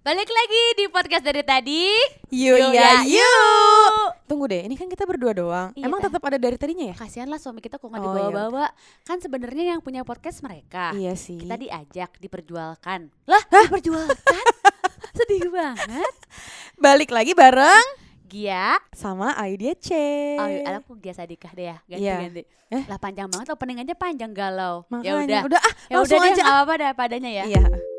Balik lagi di podcast dari tadi. Yo Yo ya, yuk. Tunggu deh, ini kan kita berdua doang. Iya. Emang tetap ada dari tadinya ya? Kasihan lah suami kita kok nggak Oh, dibawa-bawa. Kan sebenarnya yang punya podcast mereka. Iya sih. Kita diajak, diperjualkan. Lah, diperjualkan? Sedih banget. Balik lagi bareng Gia, sama Aidia C. oh, anakku Gia Sadikah deh ya, Iya. ganti-ganti. Eh? Lah panjang banget openingannya panjang galau. Ya udah. udah ah, Ya udah deh, aja. nggak apa-apa deh padanya ya. Iya.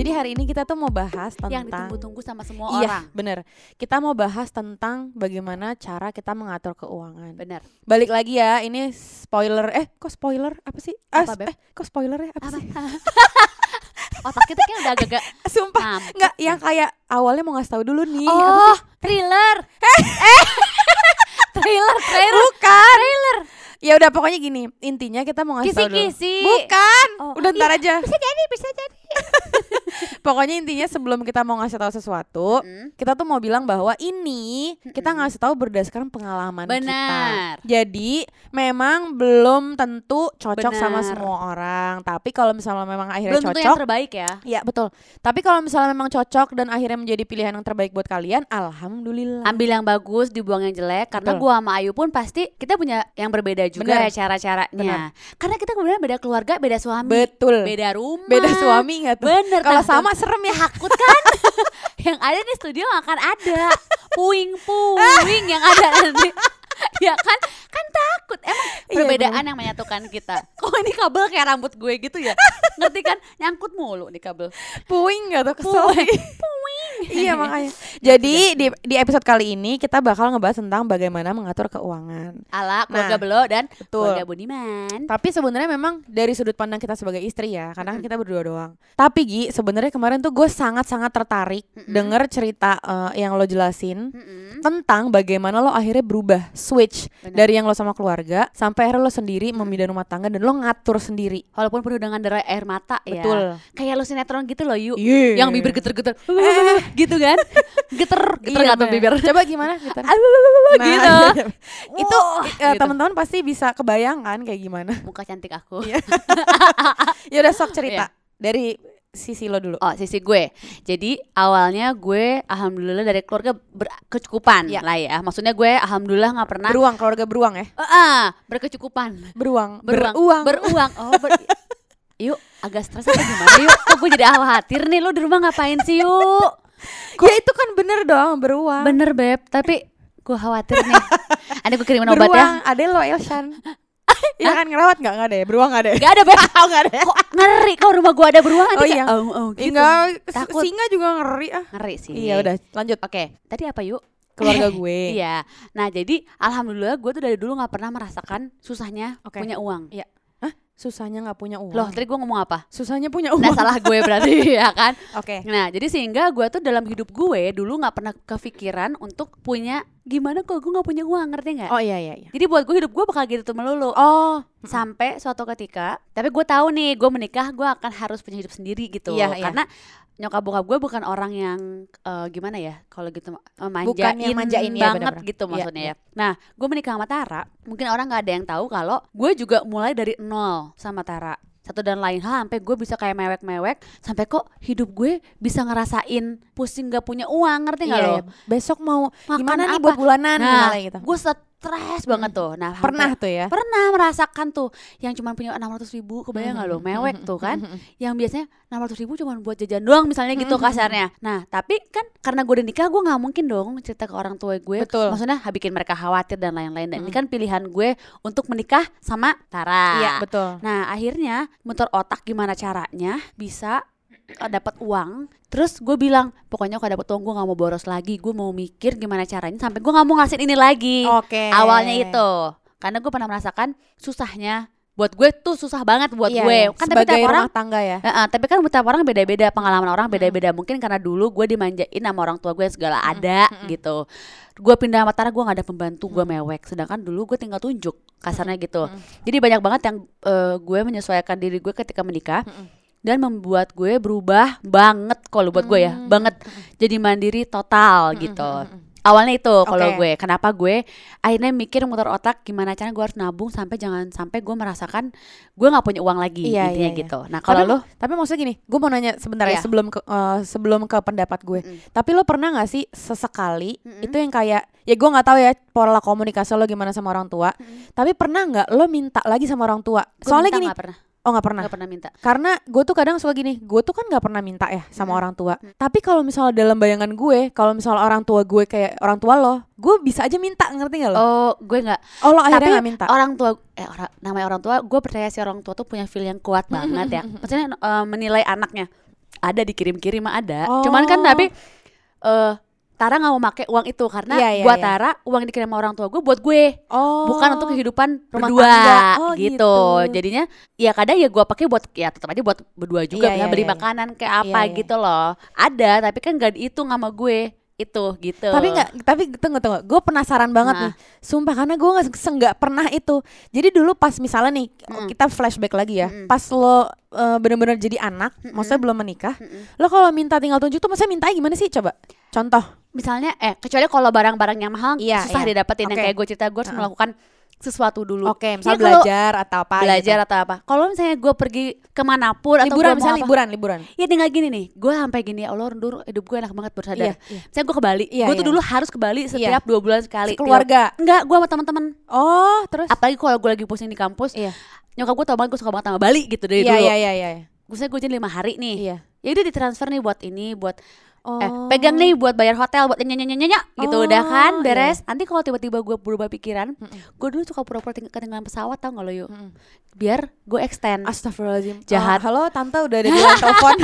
Jadi hari ini kita tuh mau bahas tentang Yang ditunggu-tunggu sama semua Iya, orang. bener. Kita mau bahas tentang bagaimana cara kita mengatur keuangan. Bener. Balik lagi ya, ini spoiler. Eh, kok spoiler? Apa sih? Apa, Beb? eh, kok spoiler ya? Apa, Apa? sih? Otak kita kayak udah agak-agak Sumpah. mampet Enggak, ya. yang kayak awalnya mau ngasih tahu dulu nih. apa Oh, sih? thriller. Eh, thriller, trailer. Bukan. Trailer. Ya udah pokoknya gini, intinya kita mau ngasih tahu dulu. Kisi-kisi. Bukan. Oh, udah ntar iya, aja. Bisa jadi, bisa jadi. Pokoknya intinya sebelum kita mau ngasih tahu sesuatu, Mm. kita tuh mau bilang bahwa ini kita ngasih tahu berdasarkan pengalaman Benar. kita. Jadi memang belum tentu cocok sama Benar. semua orang. Tapi kalau misalnya memang akhirnya Belum tentu cocok, yang terbaik ya. ya betul. Tapi kalau misalnya memang cocok dan akhirnya menjadi pilihan yang terbaik buat kalian, alhamdulillah. Ambil yang bagus, dibuang yang jelek. Karena Betul. gua sama Ayu pun pasti kita punya yang berbeda juga Benar. ya cara-caranya. Karena kita kemudian beda keluarga, beda suami, betul. beda rumah, Beda suami nggak tuh? Bener. Kalau sama serem ya. takut kan? yang ada di studio akan ada puing-puing yang ada nanti. ya kan? Kan takut. Emang Iya, perbedaan yang menyatukan kita. Kok ini kabel kayak rambut gue gitu ya? Ngerti kan? Nyangkut mulu di kabel. Puing gak tuh kesel Puing. Iya makanya Jadi di, di episode kali ini kita bakal ngebahas tentang bagaimana mengatur keuangan Ala keluarga Nah, Belo dan betul. keluarga Budiman. Tapi sebenarnya memang dari sudut pandang kita sebagai istri ya Karena kan kita berdua doang Tapi Gi sebenarnya kemarin tuh gue sangat-sangat tertarik Mm-mm. Denger cerita eh, yang lo jelasin. Tentang bagaimana lo akhirnya berubah Switch Benar. dari yang lo sama keluarga Sampai akhirnya lo sendiri memilih rumah tangga Dan lo ngatur sendiri Walaupun penuh dengan derai air mata ya. Betul Kayak lo sinetron gitu loh, Yu. Iya. Yang bibir geter-geter. Gitu kan? Geter, geter Iya, tuh bibir. Coba gimana Gitar? Nah, gitu Itu eh, gitu. teman-teman pasti bisa kebayangkan kayak gimana muka cantik aku. Iya. ya udah sok cerita dari sisi lo dulu. Oh, sisi gue. Jadi awalnya gue alhamdulillah dari keluarga berkecukupan Ya. lah ya. Maksudnya gue alhamdulillah nggak pernah Beruang keluarga beruang ya. Eh, ah, berkecukupan. Beruang. Beruang. Beruang. Beruang. Oh, ber- Yuk, agak stres apa gimana yuk? Kok gue jadi khawatir nih lu di rumah ngapain sih yuk? Ya itu kan bener dong beruang. Bener beb, tapi gue khawatir nih. Ada gue kirimin obat ya? beruang. Ada lo Elshan. Iya kan ngerawat nggak nggak ada ya beruang nggak ada. ya? Gak ada beb. Oh nggak ada. ya? Kok ngeri kalau rumah gue ada beruang nanti Oh, iya. oh, oh, gitu. Enggak. Takut. Singa juga ngeri ah. Ngeri sih. Iya udah lanjut. Oke, tadi apa yuk? Keluarga gue. Iya. Nah jadi alhamdulillah gue tuh dari dulu nggak pernah merasakan susahnya Oke. punya uang. Susahnya nggak punya uang. Loh, tadi gue ngomong apa? Susahnya punya uang. Nah salah gue berarti ya kan. Oke. Nah jadi sehingga gue tuh dalam hidup gue dulu nggak pernah kepikiran untuk punya gimana kok gue nggak punya uang ngerti nggak? Oh iya iya iya. Jadi buat gue hidup gue bakal gitu melulu. Oh. Sampai suatu ketika, tapi gue tahu nih gue menikah gue akan harus punya hidup sendiri gitu. Iya, iya. Nyokap bokap gue bukan orang yang eh, gimana ya kalau gitu eh, manjain, Bukan yang manjain, ya, banget benar-benar. gitu Iya, maksudnya iya. ya. Nah gue menikah sama Tara, mungkin orang nggak ada yang tahu kalau gue juga mulai dari nol sama Tara satu dan lain hal sampai gue bisa kayak mewek-mewek sampai kok hidup gue bisa ngerasain pusing gak punya uang ngerti nggak Iya, lo? iya. Besok mau Makan gimana nih apa? buat bulanan Nah, gitu. gue stres banget tuh. Nah Pernah tuh ya. pernah merasakan tuh yang cuma punya enam ratus ribu kebayang nggak lo? Mhm, mewek mhm, tuh kan? Yang biasanya enam ratus ribu cuma buat jajan doang misalnya gitu kasarnya. Nah tapi kan karena gue udah nikah gue nggak mungkin dong cerita ke orang tua gue. Betul. maksudnya bikin mereka khawatir dan lain-lain. Dan ini Mhm. kan pilihan gue untuk menikah sama Tara. Iya betul. nah akhirnya muter otak gimana caranya bisa dapat uang terus gue bilang pokoknya kalau dapat uang gue nggak mau boros lagi gue mau mikir gimana caranya sampai gue nggak mau ngasihin ini lagi. Oke. awalnya itu. Karena gue pernah merasakan susahnya. Buat gue tuh susah banget buat Iya, gue. iya. kan tapi sebagai tiap orang rumah tangga ya. Heeh, tapi kan tiap orang beda-beda pengalaman orang beda-beda. Mungkin karena dulu gue dimanjain sama orang tua gue yang segala ada gitu. Gue pindah sama Tara gue gak ada pembantu gue mewek. Sedangkan dulu gue tinggal tunjuk kasarnya gitu. jadi banyak banget yang eh, gue menyesuaikan diri gue ketika menikah dan membuat gue berubah banget kalau buat gue ya Hmm. banget jadi mandiri total gitu awalnya itu kalau gue kenapa gue akhirnya mikir muter otak gimana caranya gue harus nabung sampai jangan sampai gue merasakan gue nggak punya uang lagi Iya, intinya iya, iya. gitu nah kalau lo Tapi maksudnya gini, gue mau nanya sebentar ya Iya. sebelum ke eh, sebelum ke pendapat gue. Mm-mm. Tapi lo pernah nggak sih sesekali Mm-mm. itu yang kayak ya gue nggak tahu ya pola komunikasi lo gimana sama orang tua. Mm-mm. Tapi pernah nggak lo minta lagi sama orang tua? gue Soalnya minta gini, pernah oh nggak pernah. nggak pernah minta Karena gue tuh kadang suka gini, gue tuh kan nggak pernah minta ya sama Mm-mm. orang tua. Mm. Tapi kalau misalnya dalam bayangan gue, kalau misalnya orang tua gue kayak orang tua lo, gue bisa aja minta, ngerti gak lo? oh gue nggak Oh lo tapi akhirnya nggak minta. orang tua eh orang namanya orang tua gue percaya si orang tua tuh punya feel yang kuat banget ya maksudnya eh, menilai anaknya ada dikirim-kirim mah ada cuman kan Oh. tapi eh Tara nggak mau pakai uang itu karena Iya, iya, buat iya. Tara uang yang dikirim sama orang tua gue buat gue Oh. bukan untuk kehidupan Rumah berdua. Oh, gitu. gitu. Jadinya ya kadang ya gue pakai buat ya tetap aja buat berdua juga Iya, misalnya iya, beli iya. makanan kayak apa Iya, iya. gitu loh. Ada tapi kan gak dihitung sama gue itu gitu. Tapi nggak, tapi tunggu tunggu, gue penasaran banget Nah. nih. Sumpah karena gue nggak nggak pernah itu. Jadi dulu pas misalnya nih Mm. kita flashback lagi ya, Mm-mm. pas lo eh, bener-bener jadi anak, Mm-mm. maksudnya belum menikah, Mm-mm. lo kalau minta tinggal tunjuk tuh maksudnya mintanya gimana sih? Coba contoh. Misalnya eh kecuali kalau barang-barang yang mahal Iya, susah iya. didapetin yang Oke. kayak gue cerita gue harus Uh-uh. melakukan sesuatu dulu. Oke, Ini misalnya belajar atau apa? belajar gitu. atau apa. Kalau misalnya gue pergi ke mana pun atau liburan gua mau misalnya apa, liburan, liburan. Ya tinggal gini nih, gue sampai gini ya Allah Nur hidup gue enak banget bersadar. Iya, iya. Misalnya gue ke Bali, Iya, gue tuh iya. dulu harus ke Bali setiap dua bulan sekali. Keluarga. Enggak, gue sama teman-teman. Oh, terus? Apalagi kalau gue lagi pusing di kampus, Iya. nyokap gue tau banget gue suka banget sama Bali gitu dari Iya, dulu. iya, iya, iya. Gue gue jadi lima hari nih. Iya. Ya udah ditransfer nih buat ini, buat Oh. eh pegang nih buat bayar hotel, buat nyanyi nyanyi nyanyi gitu Oh, udah kan iya. beres. Nanti kalau tiba-tiba gue berubah pikiran, gue dulu suka pura-pura ting- ketinggalan pesawat tau gak lo yuk? Mm-mm. Biar gue extend. Astagfirullahaladzim. Jahat. Oh, halo, tante udah ada di luar telepon.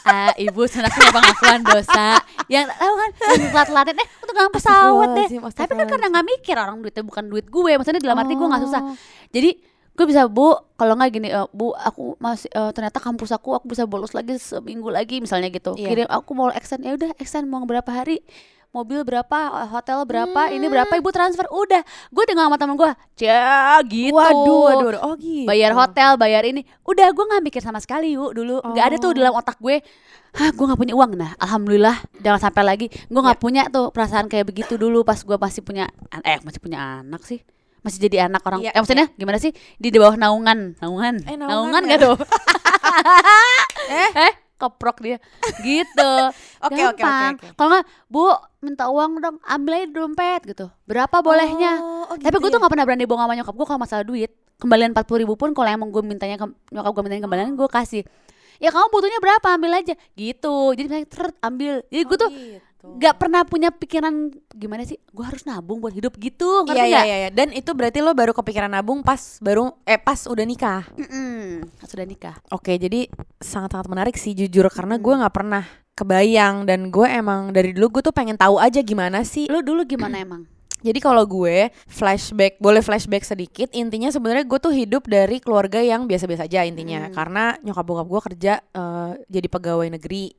Ah, ibu sunatnya pengakuan dosa yang tahu kan yang telat-telatin eh untuk ngambil pesawat deh tapi kan karena nggak mikir orang duitnya bukan duit gue maksudnya dalam arti gue nggak susah Oh. jadi gue bisa bu. Kalau nggak gini eh, bu aku masih eh, ternyata kampus aku aku bisa bolos lagi seminggu lagi misalnya gitu. Iya. kirim aku mau extend ya udah extend. Mau berapa hari? Mobil berapa? Eh, hotel berapa? Ini berapa? Ibu transfer udah. Gue tinggal sama temen gue ya gitu. Waduh, waduh, waduh. Oh gitu. bayar hotel bayar ini. Udah gue nggak mikir sama sekali yuk dulu. Nggak ada tuh Oh. dalam otak gue Hah, gue nggak punya uang. Nah alhamdulillah jangan sampai lagi. Gue nggak punya tuh perasaan kayak begitu dulu pas gue masih punya eh masih punya anak sih masih jadi anak orang. Iya, eh maksudnya gimana sih? Di di bawah naungan. Naungan? Eh, naungan nggak? ya? tuh? Eh? eh keprok dia. Gitu. Oke, oke, oke, kalau nggak bu minta uang dong ambil aja dompet gitu. Berapa bolehnya? Oh, oh tapi gitu gue tuh ya? gak pernah berani bohong sama nyokap gue kalau masalah duit. Kembalian 40 ribu pun kalau emang gue mintanya ke, Nyokap gue mintanya kembalian gue kasih. Ya kamu butuhnya berapa? Ambil aja. Gitu. Jadi misalnya ambil. Jadi gue Oh, tuh gitu. Gak pernah punya pikiran Gimana sih Gue harus nabung buat hidup gitu Ngerti Iya, iya, gak? iya, iya. Dan itu berarti lo baru kepikiran nabung pas baru eh pas udah nikah. Mm-mm. Sudah nikah Oke, jadi sangat-sangat menarik sih jujur karena gue nggak pernah kebayang dan gue emang dari dulu gue tuh pengen tahu aja gimana sih. Lu dulu gimana emang? Jadi kalau gue flashback, boleh flashback sedikit. Intinya sebenarnya gue tuh hidup dari keluarga yang biasa-biasa aja intinya. Hmm. Karena nyokap bokap gue kerja eh, jadi pegawai negeri.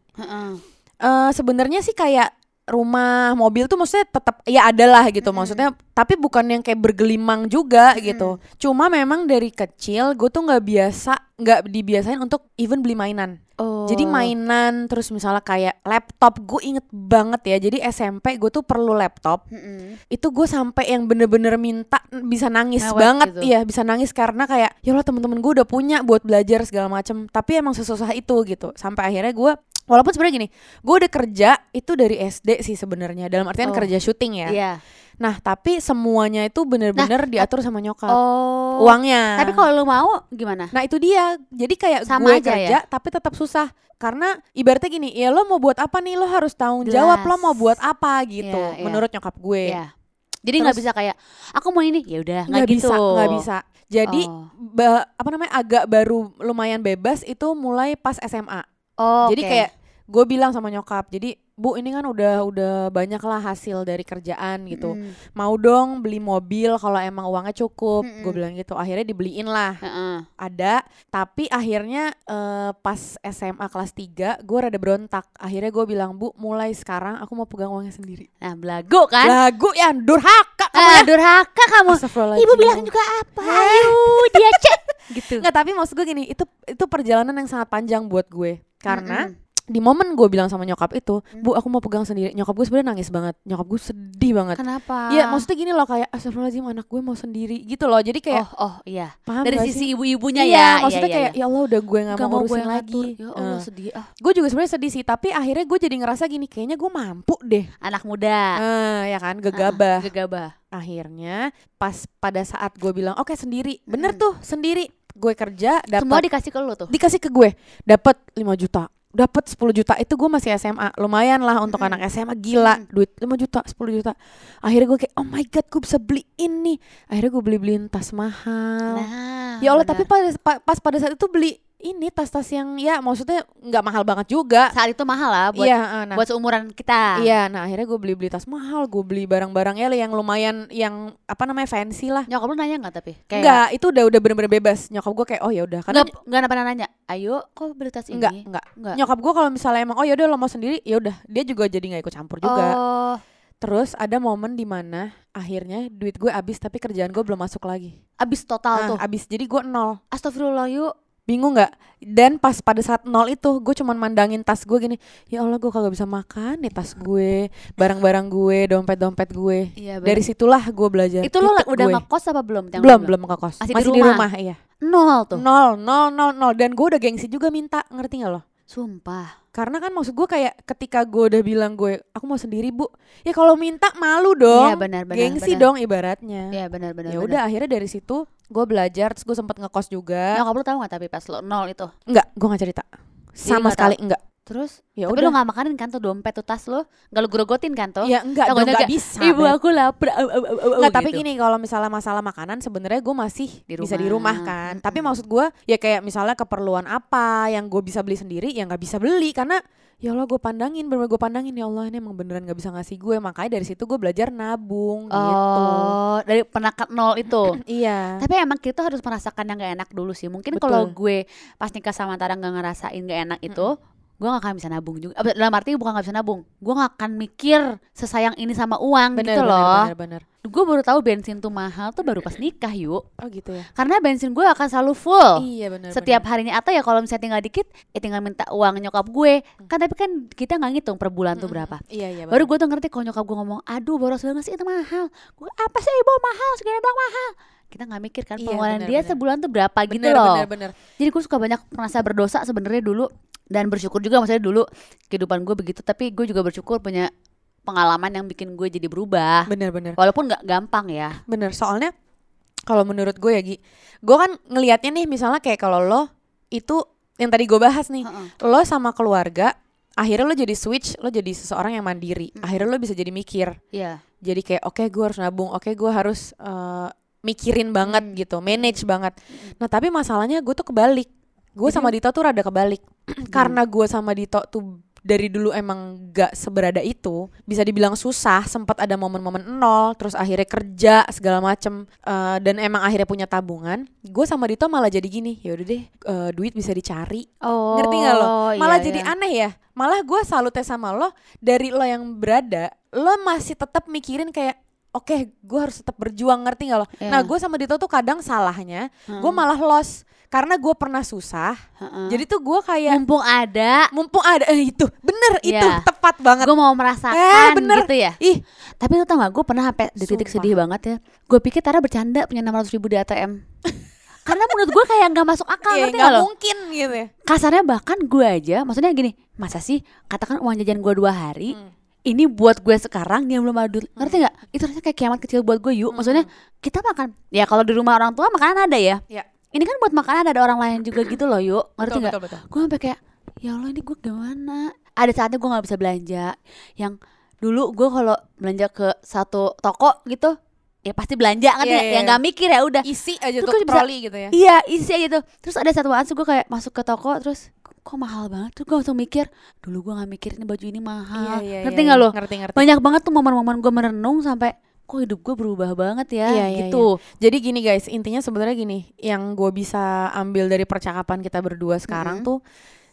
Eh sebenarnya sih kayak rumah mobil tuh maksudnya tetap ya ada lah gitu. Maksudnya tapi bukan yang kayak bergelimang juga gitu. Cuma memang dari kecil gue tuh nggak biasa nggak dibiasain untuk even beli mainan. Oh. jadi mainan terus misalnya kayak laptop gue inget banget ya. Jadi SMP gue tuh perlu laptop. Mm-mm. itu gue sampai yang bener-bener minta bisa nangis banget. gitu. iya bisa nangis karena kayak ya Allah temen-temen gue udah punya buat belajar segala macem. Tapi emang sesusah itu gitu. Sampai akhirnya gue walaupun sebenarnya gini gue udah kerja itu dari SD sih sebenarnya dalam artian Oh. kerja syuting ya Iya nah tapi semuanya itu bener-bener diatur sama nyokap Oh uangnya Tapi kalau lu mau gimana? Nah itu dia, jadi kayak Sama gue aja kerja tapi tetap susah karena ibaratnya gini, ya lo mau buat apa nih, lo harus tanggung jawab lo Jelas. mau buat apa gitu, Iya, iya. menurut nyokap gue. Iya Jadi nggak bisa kayak Aku mau ini ya udah nggak gitu bisa, nggak bisa. Jadi Oh. ba- apa namanya agak baru lumayan bebas itu mulai pas SMA. Oh, Jadi oke. kayak gue bilang sama nyokap, jadi bu ini kan udah udah banyak lah hasil dari kerjaan gitu. Mm-mm. Mau dong beli mobil kalau emang uangnya cukup. Mm-mm. Gue bilang gitu. Akhirnya dibeliin lah. Heeh. ada tapi akhirnya eh, pas SMA kelas 3 gue rada berontak akhirnya gue bilang bu mulai sekarang aku mau pegang uangnya sendiri Nah belagu kan lagu ya durhaka kamu Ah, ya durhaka kamu. Ibu bilang juga apa Ayo dia cek Gitu nggak tapi maksud gue gini itu itu perjalanan yang sangat panjang buat gue karena Mm-mm. Di momen gue bilang sama nyokap itu bu aku mau pegang sendiri nyokap gue sebenarnya nangis banget nyokap gue sedih banget Kenapa? Iya maksudnya gini loh kayak astagfirullahaladzim anak gue mau sendiri gitu loh jadi kayak oh, oh iya. paham Dari sisi ibu-ibunya iya, ya. maksudnya iya, kayak iya. ya Allah udah gue gak, Nggak mau gue urusin yang lagi. Ya Allah Eh, sedih ah. gue juga sebenarnya sedih sih tapi akhirnya gue jadi ngerasa gini kayaknya gue mampu deh Anak muda. eh ya kan Ah, gegabah gegabah. akhirnya pas pada saat gue bilang oke sendiri bener Mm. tuh sendiri gue kerja Semua dapat dikasih ke lu tuh. dikasih ke gue dapat 5 juta dapat 10 juta itu gue masih SMA lumayan lah untuk anak SMA gila. Mm. duit 5 juta 10 juta. Akhirnya gue kayak oh my god gue bisa beli ini. Akhirnya gue beli beliin tas mahal. Nah, ya Allah benar. tapi pada pa- pas pada saat itu beli ini tas-tas yang ya maksudnya nggak mahal banget juga saat itu mahal lah buat iya eh, nah buat seumuran kita. iya nah akhirnya gue beli beli tas mahal gue beli barang-barang ya yang lumayan yang apa namanya fancy lah Nyokap lu nanya nggak tapi? Kayak Enggak, itu udah udah bener-bener bebas. Nyokap gue kayak oh ya udah karena nggak nggak pernah nanya. Ayo, kok beli tas ini? enggak, enggak. Nggak. Nyokap gue kalau misalnya emang oh ya udah lo mau sendiri, ya udah. Dia juga jadi nggak ikut campur juga. Oh, Terus ada momen di mana akhirnya duit gue habis tapi kerjaan gue belum masuk lagi. abis total Ah, tuh. habis. Jadi gue nol. Astagfirullah yuk. Bingung nggak? Dan pas pada saat nol itu gue cuman mandangin tas gue gini, ya Allah gue kagak bisa makan nih tas gue, barang-barang gue, dompet-dompet gue. Iya, Dari situlah gue belajar. itu Titik udah gue. ngekos apa belum? Belum lu belum ngekos Masih masih, di di rumah? rumah iya Nol tuh. nol nol nol nol dan gue udah gengsi juga minta ngerti nggak lo Sumpah. karena kan maksud gue kayak ketika gue udah bilang gue aku mau sendiri bu ya kalau minta malu dong Iya benar benar. gengsi benar. dong ibaratnya Iya benar benar. ya udah akhirnya dari situ gue belajar terus gue sempet ngekos juga Nyokap lu tahu nggak tapi pas lo nol itu. enggak gue nggak cerita sama nggak sekali enggak Terus ya tapi udah lu nggak makanin kan tuh dompet tuh tas lu? Nggak lu gerogotin kan tuh? ya enggak dong nggak enggak bisa Ibu aku lapar. au, au, au, au, Nggak, tapi gitu. gini kalau misalnya masalah makanan sebenarnya gue masih Di bisa di rumah. rumah kan. Mm-mm. Tapi maksud gue ya kayak misalnya keperluan apa yang gue bisa beli sendiri ya nggak bisa beli karena ya Allah gue pandangin bener gue pandangin ya Allah ini emang beneran nggak bisa ngasih gue makanya dari situ gue belajar nabung gitu. Oh, dari pernah ke nol itu. Iya. Tapi emang kita harus merasakan yang gak enak dulu sih. Mungkin kalau gue pas nikah sama Tara nggak ngerasain gak enak itu, gue gak akan bisa nabung juga. Dalam arti bukan gak bisa nabung, gue gak akan mikir sesayang ini sama uang Bener, gitu bener, loh. bener, bener. Gue baru tahu bensin tuh mahal tuh baru pas nikah yuk. Oh gitu ya. Karena bensin gue akan selalu full. Iya benar. Setiap harinya atau ya kalau misalnya tinggal dikit, ya tinggal minta uang nyokap gue. Kan tapi kan kita nggak ngitung per bulan tuh berapa. Iya iya. Baru gue tuh ngerti kalau nyokap gue ngomong, aduh boros banget sih itu mahal. Gue apa sih ibu mahal segini doang mahal. Kita nggak mikir kan Iya, pengeluaran benar, dia benar. sebulan tuh berapa gitu bener, loh. bener, bener. Jadi gue suka banyak merasa berdosa sebenarnya dulu dan bersyukur juga maksudnya dulu kehidupan gue begitu. Tapi gue juga bersyukur punya pengalaman yang bikin gue jadi berubah. Bener bener. Walaupun nggak gampang ya. Bener. Soalnya kalau menurut gue ya Gi, gue kan ngelihatnya nih misalnya kayak kalau lo itu yang tadi gue bahas nih, lo sama keluarga akhirnya lo jadi switch lo jadi seseorang yang mandiri akhirnya lo bisa jadi mikir Iya. jadi kayak oke gue harus nabung oke gue harus eh, mikirin banget Hmm. gitu manage banget nah tapi masalahnya gue tuh kebalik gue sama Dito tuh rada kebalik. Karena gue sama Dito tuh dari dulu emang gak seberada itu bisa dibilang susah sempat ada momen-momen nol terus akhirnya kerja segala macem eh, dan emang akhirnya punya tabungan. Gue sama Dito malah jadi gini yaudah deh eh, duit bisa dicari. Oh. ngerti gak lo? malah iya, jadi iya. aneh ya. Malah gue salutnya sama lo dari lo yang berada lo masih tetap mikirin kayak oke gue harus tetap berjuang ngerti gak lo Iya. nah gue sama Dito tuh kadang salahnya Heeh. gue malah lost karena gue pernah susah Heeh. jadi tuh gue kayak mumpung ada, mumpung ada eh, itu bener itu Iya. tepat banget gue mau merasakan Eh, bener. gitu ya. ih Tapi lu tau gak, gue pernah sampai di titik Sumpah. sedih banget ya. Gue pikir Tara bercanda punya 600 ribu di ATM. Karena menurut gue kayak nggak masuk akal, ya ngerti gak lo? mungkin gitu ya Kasarnya bahkan gue aja, maksudnya gini, masa sih katakan uang jajan gue dua hari, Hmm. Ini buat gue sekarang yang belum ada duit, ngerti nggak? Itu rasanya kayak kiamat kecil buat gue Hmm. yuk. Maksudnya kita makan, ya kalau di rumah orang tua makanan ada ya. ya Ini kan buat makanan ada orang lain juga gitu loh yuk, ngerti nggak? gue sampai kayak ya Allah ini gue gimana ada saatnya gue nggak bisa belanja yang dulu gue kalau belanja ke satu toko gitu ya pasti belanja kan Iya, ya iya, ya iya. nggak mikir ya udah isi aja Terus tuh bisa- troli gitu ya iya isi aja tuh terus ada satu saat gue kayak masuk ke toko terus kok mahal banget? Tuh gue langsung mikir dulu gue nggak mikir ini baju ini mahal. Iya, iya, ngerti iya, nggak iya. lo ngerti ngerti. Banyak banget tuh momen-momen gue merenung sampai kok hidup gue berubah banget ya? Iya, iya, gitu. Jadi gini guys, intinya sebenarnya gini, yang gue bisa ambil dari percakapan kita berdua sekarang Mm-mm. tuh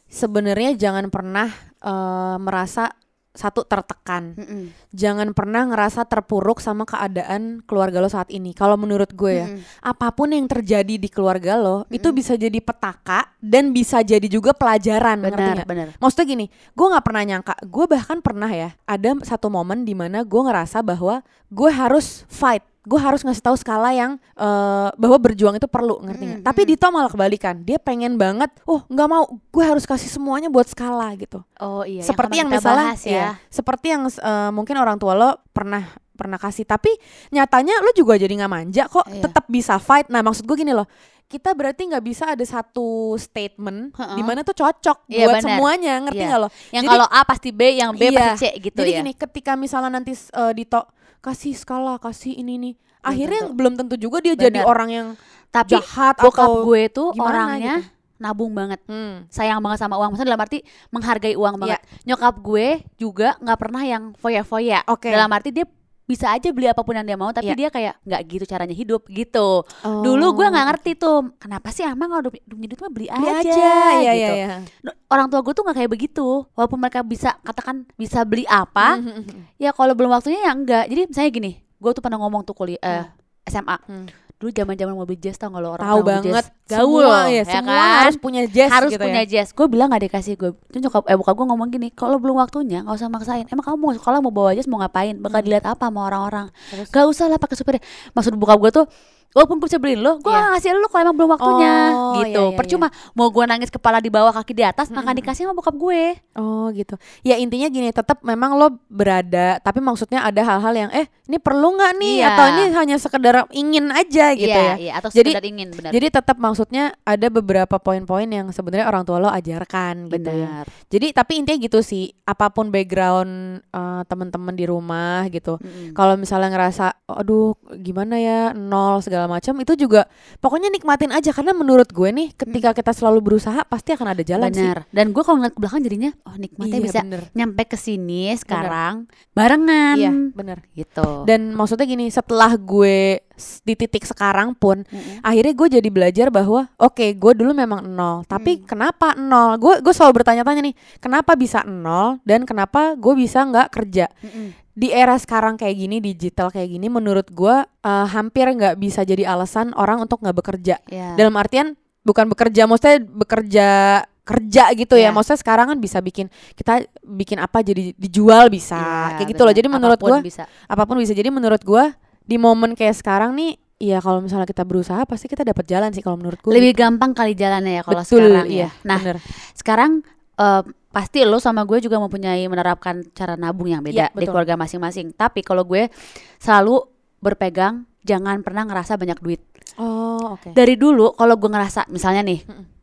sebenarnya jangan pernah eh, merasa satu tertekan. Mm-mm. Jangan pernah ngerasa terpuruk sama keadaan keluarga lo saat ini. Kalau menurut gue ya, Mm-mm. apa pun yang terjadi di keluarga lo itu bisa jadi petaka dan bisa jadi juga pelajaran. benar benar Maksudnya gini, gue nggak pernah nyangka. Gue bahkan pernah ya, ada satu momen di mana gue ngerasa bahwa gue harus fight. Gue harus ngasih tahu skala yang eh, bahwa berjuang itu perlu, ngerti nggak? Mm, Tapi Dito malah kebalikan. Dia pengen banget, oh nggak mau, gue harus kasih semuanya buat skala gitu. oh iya seperti yang, kita misalnya, bahas ya iya, seperti yang eh, mungkin orang tua lo pernah pernah kasih. Tapi nyatanya lo juga jadi nggak manja kok, Iya. tetap bisa fight. Nah maksud gue gini loh. Kita berarti nggak bisa ada satu statement Heeh. di mana tuh cocok Iya, buat benar. semuanya, ngerti Iya. nggak lo? yang Jadi- kalau A pasti B yang B Iya. pasti C gitu Jadi ya gini, ketika misalnya nanti uh, Dito kasih skala, kasih ini nih, akhirnya tentu. belum tentu juga dia jadi Benar. orang yang tapi jahat bokap atau gue tuh orangnya gitu. nabung banget Hmm. sayang banget sama uang maksudnya dalam arti menghargai uang Iya. banget nyokap gue juga nggak pernah yang foya-foya Oke. dalam arti dia bisa aja beli apa pun yang dia mau tapi Iya. dia kayak nggak gitu caranya hidup gitu Oh. dulu gue nggak ngerti tuh kenapa sih emang kalau duit duit mah beli Beli aja, aja, ya, gitu ya, ya. No, orang tua gue tuh nggak kayak begitu walaupun mereka bisa katakan bisa beli apa Hmm. ya kalau belum waktunya ya enggak jadi misalnya gini gue tuh pernah ngomong tuh kuliah eh, SMA Hmm. Dulu zaman zaman mobil jazz tau nggak lo orang Tahu banget, jazz? gaul semua ya, ya semua kan? harus punya jazz harus gitu punya ya. jazz gue bilang gak dikasih gue itu nyokap eh buka gue ngomong gini kalau belum waktunya nggak usah maksain emang kamu mau sekolah mau bawa jazz mau ngapain bakal dilihat apa sama orang-orang Hmm. Terus? gak usah lah pakai supirnya maksud buka gue tuh walaupun gue bisa beliin lo gue Iya. gak ngasih lo kalau emang belum waktunya Oh, gitu iya, iya, percuma mau gue nangis kepala di bawah kaki di atas akan dikasih sama bokap gue Oh gitu. Ya intinya gini, tetap memang lo berada, tapi maksudnya ada hal-hal yang eh ini perlu nggak nih Iya. atau ini hanya sekedar ingin aja gitu iya, ya. iya, atau Jadi- ingin benar Jadi tetap maksudnya ada beberapa poin-poin yang sebenarnya orang tua lo ajarkan gitu ya. benar Jadi tapi intinya gitu sih, apa pun background eh, teman-teman di rumah gitu. Mm-mm. Kalau misalnya ngerasa aduh gimana ya nol segala macam itu juga pokoknya nikmatin aja karena menurut gue nih ketika kita selalu berusaha pasti akan ada jalan sih. benar dan gue kalau ngeliat ke belakang jadinya oh nikmatnya Iya, bisa bener. nyampe ke sini sekarang barengan Iya, bener. gitu Dan maksudnya gini, setelah gue di titik sekarang pun, Mm-mm. akhirnya gue jadi belajar bahwa oke, gue dulu memang nol, tapi kenapa nol? Gue gue selalu bertanya-tanya nih, kenapa bisa nol dan kenapa gue bisa nggak kerja? Mm-mm. Di era sekarang kayak gini, digital kayak gini, menurut gue eh, hampir nggak bisa jadi alasan orang untuk nggak bekerja. Ya. Dalam artian bukan bekerja, maksudnya bekerja kerja gitu ya. Iya. Maksudnya sekarang kan bisa bikin kita bikin apa jadi dijual bisa, Iya, kayak gitu loh. Jadi menurut gue apa pun bisa jadi menurut gua di momen kayak sekarang nih ya kalau misalnya kita berusaha pasti kita dapat jalan sih kalau menurut gue lebih gampang kali jalannya ya kalau sekarang iya, ya. Nah, bener. sekarang eh, pasti lo sama gue juga mempunyai menerapkan cara nabung yang Iya, beda di betul. keluarga masing-masing. Tapi kalau gue selalu berpegang jangan pernah ngerasa banyak duit. oh oke Dari dulu kalau gue ngerasa misalnya nih,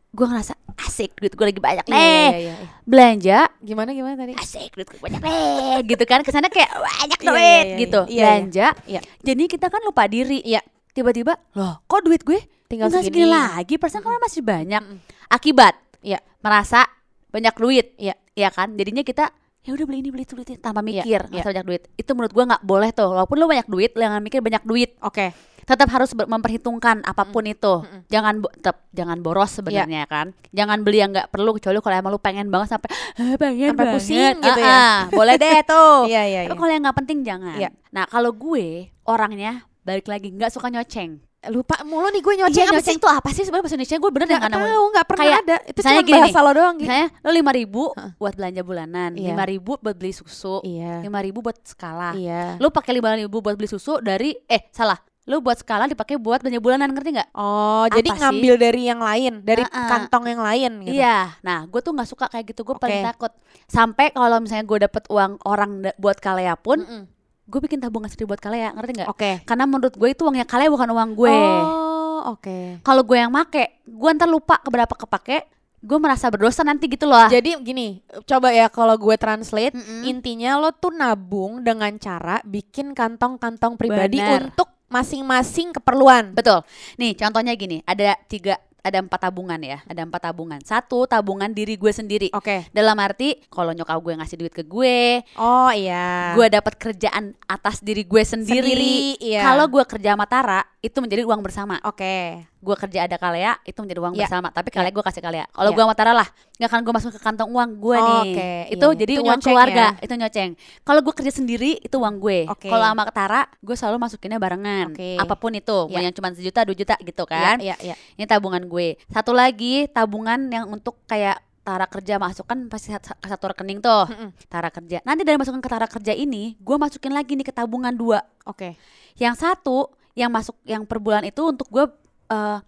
gue ngerasa asik duit gue lagi banyak Iya, nih. iya, iya, iya. Belanja gimana gimana tadi asik duit gue banyak nih gitu kan ke sana kayak banyak Iya, duit iya, iya, gitu iya, iya. belanja Iya. jadi kita kan lupa diri Iya. tiba-tiba loh kok duit gue tinggal segini segini lagi persen kan masih banyak akibat Iya. merasa banyak duit. Iya. ya kan? Jadinya kita ya udah beli ini beli itu beli itu tanpa Iya, mikir. iya. merasa banyak duit. Itu menurut gua nggak boleh tuh. Walaupun lu banyak duit lu jangan mikir banyak duit. Oke. Tetap harus memperhitungkan apa pun itu. Mm-mm. jangan bo- tetap jangan boros sebenarnya kan? Jangan beli yang nggak perlu kecuali kalau emang lu pengen banget sampai "Ah, pengen Sampai banget." pusing gitu Ah, ya. ah, boleh deh tuh. Iya iya tapi iya. kalau yang nggak penting jangan. Iya. nah kalau gue orangnya balik lagi nggak suka nyoceng lupa mulu nih gue nyoceng Iya, apa nyoceng sih tuh apa sih sebenarnya bahasa Indonesia gue bener nggak tahu nggak pernah Kayak, ada itu cuma gini bahasa lo doang gitu misalnya lo lima ribu Heeh. buat belanja bulanan Iya. lima ribu buat beli susu iya lima ribu buat skala iya lo pakai lima ribu buat beli susu dari eh salah lo buat skala dipakai buat belanja bulanan ngerti nggak oh jadi Apa sih? ngambil dari yang lain dari Ah, ah. kantong yang lain gitu Iya, nah gue tuh nggak suka kayak gitu. Gue paling Oke. takut sampai kalau misalnya gue dapet uang orang buat kalea pun, Mm-mm. Gue bikin tabungan sendiri buat kalea, ngerti nggak? oke Karena menurut gue itu uangnya kalea bukan uang gue. oh oke Kalau gue yang make, gue ntar lupa keberapa kepake, gue merasa berdosa nanti gitu loh. Jadi gini, coba ya kalau gue translate, Mm-mm. intinya lo tuh nabung dengan cara bikin kantong-kantong pribadi Bener. untuk masing-masing keperluan. Betul. Nih contohnya gini, ada tiga, ada empat tabungan ya, ada empat tabungan. Satu tabungan diri gue sendiri. Oke. Dalam arti kalau nyokap gue ngasih duit ke gue, Oh iya. gue dapat kerjaan atas diri gue sendiri. Sendiri, iya. Kalau gue kerja sama Tara, itu menjadi uang bersama. Oke. Gue kerja ada kalea, itu menjadi uang Iya. bersama. Tapi kalea gue kasih kalea. Kalau Iya. gue sama Tara lah, nggak akan gue masuk ke kantong uang gue Oh, nih oke, itu iya. jadi Itu uang keluarga ya? itu nyoceng kalau gue kerja sendiri itu uang gue Oke. kalau sama Tara gue selalu masukinnya barengan Oke. apa pun itu mau Iya. yang cuma sejuta dua juta gitu kan Iya, iya, iya. ini tabungan gue satu lagi tabungan yang untuk kayak Tara kerja masuk kan pasti ke satu rekening tuh Mm-mm. Tara kerja nanti dari masukin ke Tara kerja ini gue masukin lagi nih ke tabungan dua Oke. yang satu yang masuk yang per bulan itu untuk gue eh,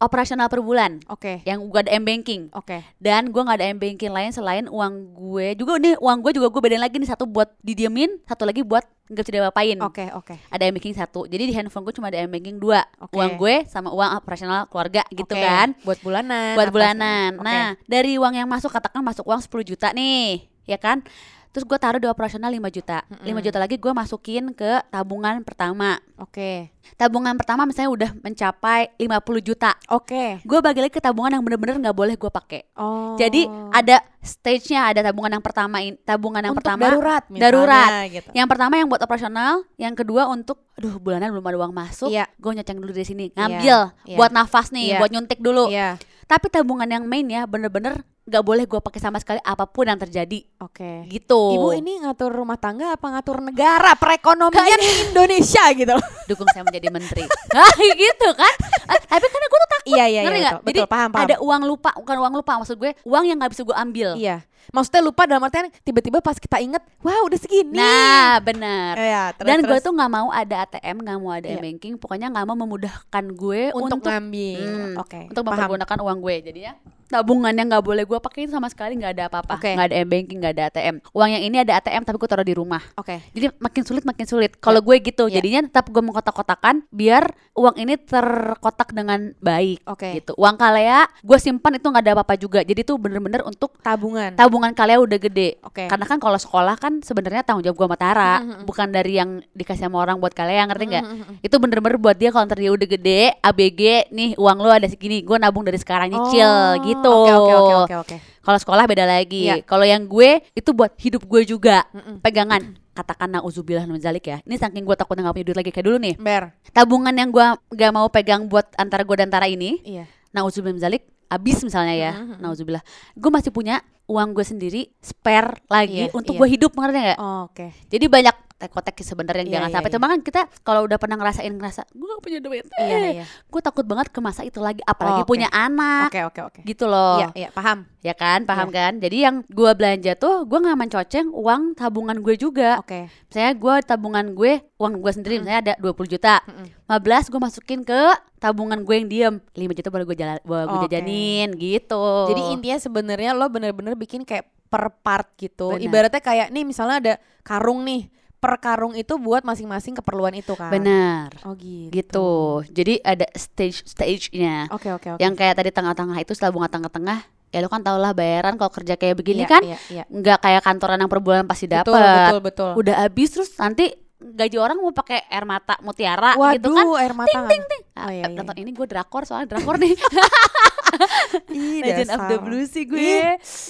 operasional per bulan Oke. yang gue ada m banking Oke. dan gue nggak ada m banking lain selain uang gue juga nih uang gue juga gue bedain lagi nih satu buat didiemin satu lagi buat nggak bisa diapain Oke, oke. ada m banking satu jadi di handphone gue cuma ada m banking dua Oke. uang gue sama uang operasional keluarga gitu Oke. kan Buat bulanan. buat bulanan. Nah, dari uang yang masuk katakan masuk uang 10 juta nih, ya kan? Terus gue taruh di operasional 5 juta. 5 juta lagi gue masukin ke tabungan pertama. Oke. Tabungan pertama misalnya udah mencapai 50 juta. Oke. Gue bagi lagi ke tabungan yang bener-bener nggak boleh gue pakai. Oh. Jadi ada stage-nya, ada tabungan yang pertama, tabungan yang Untuk pertama darurat misalnya, darurat. gitu. Yang pertama yang buat operasional, yang kedua untuk aduh bulanan belum ada uang masuk, Iya. gue nyoceng dulu dari sini, Iya, ngambil iya. buat nafas nih, Iya. buat nyuntik dulu. Iya. Tapi tabungan yang main ya bener-bener nggak boleh gue pakai sama sekali apa pun yang terjadi Oke. gitu. Ibu ini ngatur rumah tangga apa ngatur negara perekonomian Indonesia gitu loh. dukung saya menjadi menteri. ah gitu kan? Ah, tapi karena gue tuh takut. Iya iya iya betul, betul Jadi paham paham. ada uang lupa, bukan uang lupa maksud gue, uang yang nggak bisa gue ambil. Iya. Maksudnya lupa dalam artian tiba-tiba pas kita inget, wah udah segini. Nah, benar. Iya, terus, Dan gue tuh nggak mau ada ATM, nggak mau ada Iya. banking, pokoknya nggak mau memudahkan gue untuk, untuk ngambil. Hmm, Oke. untuk paham. mempergunakan uang gue. Jadinya tabungan yang nggak boleh gue pakai itu sama sekali nggak ada apa-apa, nggak ada m banking, nggak ada ATM. Uang yang ini ada ATM tapi gue taruh di rumah. Oke. Jadi makin sulit makin sulit. Kalau gue gitu, Ya. jadinya tetap gue mengkotak-kotakan biar uang ini terkotak dengan baik. Oke. Gitu. Uang kalea gue simpan itu nggak ada apa-apa juga. Jadi tuh bener-bener untuk Tabungan. tabungan kalea udah gede. Oke. Karena kan kalau sekolah kan sebenarnya tanggung jawab gue sama Tara, Mhm. bukan dari yang dikasih sama orang buat kalea, ngerti nggak? Mhm, mhm. Itu bener-bener buat dia kalau ntar dia udah gede, ABG nih uang lu ada segini, gue nabung dari sekarang nyicil Oh, gitu. Oke oke oke oke oke. Kalau sekolah beda lagi. Iya. Kalau yang gue itu buat hidup gue juga. Mm-mm. Pegangan. Katakan nauzubillah min zalik ya. Ini saking gue takutnya gak punya duit lagi kayak dulu nih. Ber. Tabungan yang gue gak mau pegang buat antara gue dan Tara ini, Iya. nauzubillah zalik, abis misalnya ya. Mhm. Nauzubillah. Gue masih punya uang gue sendiri spare lagi Iya, untuk iya. gue hidup ngerti gak? Oh, Oke. Jadi banyak sih sebenarnya yang Iya, jangan iya, sampai. iya. Cuma kan kita kalau udah pernah ngerasain ngerasa gue gak punya duit. Iya Eh, iya. Gue takut banget ke masa itu lagi. Apalagi Oh, oke. punya anak. Oke oke oke. Gitu loh Iya iya paham. ya kan paham kan jadi yang gua belanja tuh gua nggak mencoceng uang tabungan gue juga Oke. misalnya gua tabungan gue uang gue sendiri misalnya ada 20 juta Mm-mm. 15 gue masukin ke tabungan gue yang diem 5 juta baru gue jalan gua Oke. jajanin gitu Jadi intinya sebenarnya lo bener-bener bikin kayak per part gitu. Benar. Ibaratnya kayak nih misalnya ada karung nih. Per karung itu buat masing-masing keperluan itu kan. benar Oh gitu. gitu jadi ada stage stage-nya Oke oke oke. yang kayak tadi tengah-tengah itu tabungan tengah-tengah ya lo kan tau lah bayaran kalau kerja kayak begini Iya, kan Iya, iya. nggak kayak kantoran yang per bulan pasti Betul dapat betul betul. udah habis terus nanti gaji orang mau pakai air mata mutiara Waduh, gitu kan air mata. Ting, ting, Ah, Oh, iya, eh, iya. nonton ini gue drakor soalnya drakor nih Ih, Legend of the dasar. Blue sih Ih, gue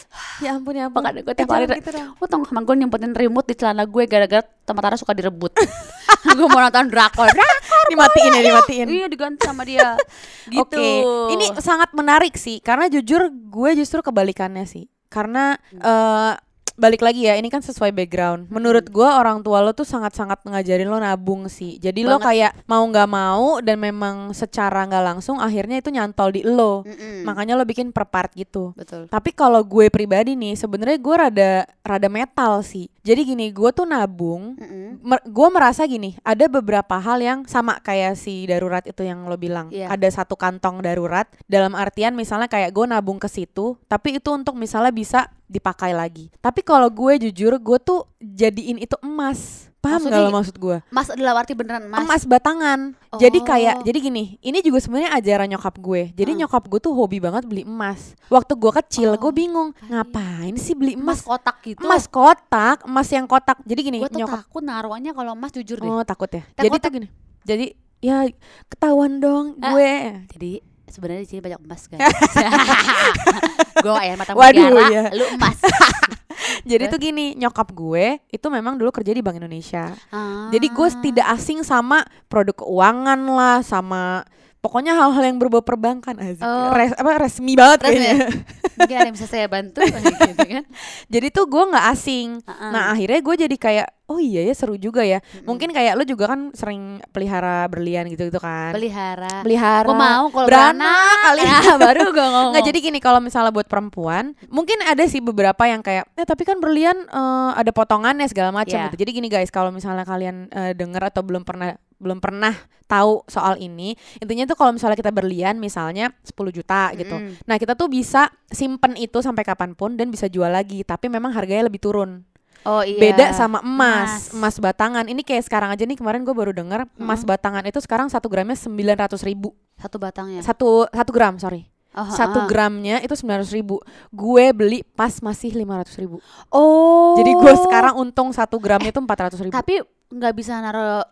Ya ampun ya ampun. Makanya gue tiap hari gitu. Gue tau sama gue nyempetin remote di celana gue Gara-gara teman Tara suka direbut Gue mau nonton drakor Drakor Dimatiin ya, dimatiin. Iya diganti sama dia Gitu Oke, ini sangat menarik sih karena jujur gue justru kebalikannya sih. Karena Hmm. eh balik lagi ya, ini kan sesuai background. Menurut gue orang tua lo tuh sangat-sangat ngajarin lo nabung sih. Jadi lo Banget. kayak mau nggak mau dan memang secara nggak langsung akhirnya itu nyantol di lo. Mm-mm. Makanya lo bikin per part gitu. Betul Tapi kalau gue pribadi nih, sebenarnya gue rada rada metal sih. Jadi gini, gue tuh nabung Mm-mm. gue merasa gini ada beberapa hal yang sama kayak si darurat itu yang lo bilang Iya. ada satu kantong darurat dalam artian misalnya kayak gue nabung ke situ tapi itu untuk misalnya bisa dipakai lagi tapi kalau gue jujur gue tuh jadiin itu emas paham Maksudnya gak lo maksud gue Mas dalam arti beneran mas emas batangan jadi kayak Oh. jadi gini ini juga sebenarnya ajaran nyokap gue jadi Hmm. nyokap gue tuh hobi banget beli emas waktu gue kecil Oh, gue bingung ngapain? sih beli Emas emas kotak gitu emas kotak emas yang kotak jadi gini Gue tuh nyokap takut naruhannya kalau emas jujur deh Oh takut ya. Takut, jadi tuh gini. Jadi ya ketahuan dong Ah. gue. Jadi sebenarnya di sini banyak emas guys. gue air mata Waduh, mutiara, iya. lu emas. Jadi tuh gini, nyokap gue itu memang dulu kerja di Bank Indonesia. Jadi gue Ah. tidak asing sama produk keuangan lah, sama pokoknya hal-hal yang berbau perbankan. Oh. Res- apa resmi banget Resmi. kayaknya. mungkin ada yang bisa saya bantu gitu kan jadi tuh gue nggak asing Uh-uh. nah akhirnya gue jadi kayak oh iya ya seru juga ya mungkin kayak lo juga kan sering pelihara berlian gitu gitu kan pelihara pelihara gue mau kalau beranak kali ya baru gue ngomong Nggak jadi gini kalau misalnya buat perempuan mungkin ada sih beberapa yang kayak eh tapi kan berlian eh, ada potongannya segala macam Iya. gitu. Jadi gini guys kalau misalnya kalian eh, dengar atau belum pernah belum pernah tahu soal ini intinya tuh kalau misalnya kita berlian misalnya 10 juta gitu. Mm. Nah kita tuh bisa simpen itu sampai kapan pun dan bisa jual lagi tapi memang harganya lebih turun. Oh iya. Beda sama emas, Emas. emas batangan. Ini kayak sekarang aja nih kemarin gue baru dengar emas batangan itu sekarang satu gramnya 900 ribu. satu batangnya Satu satu gram sorry. Oh, satu gramnya itu sembilan ribu. Gue beli pas masih lima ratus ribu. Oh. Jadi gue sekarang untung satu gramnya itu empat ratus ribu. Tapi nggak bisa naruh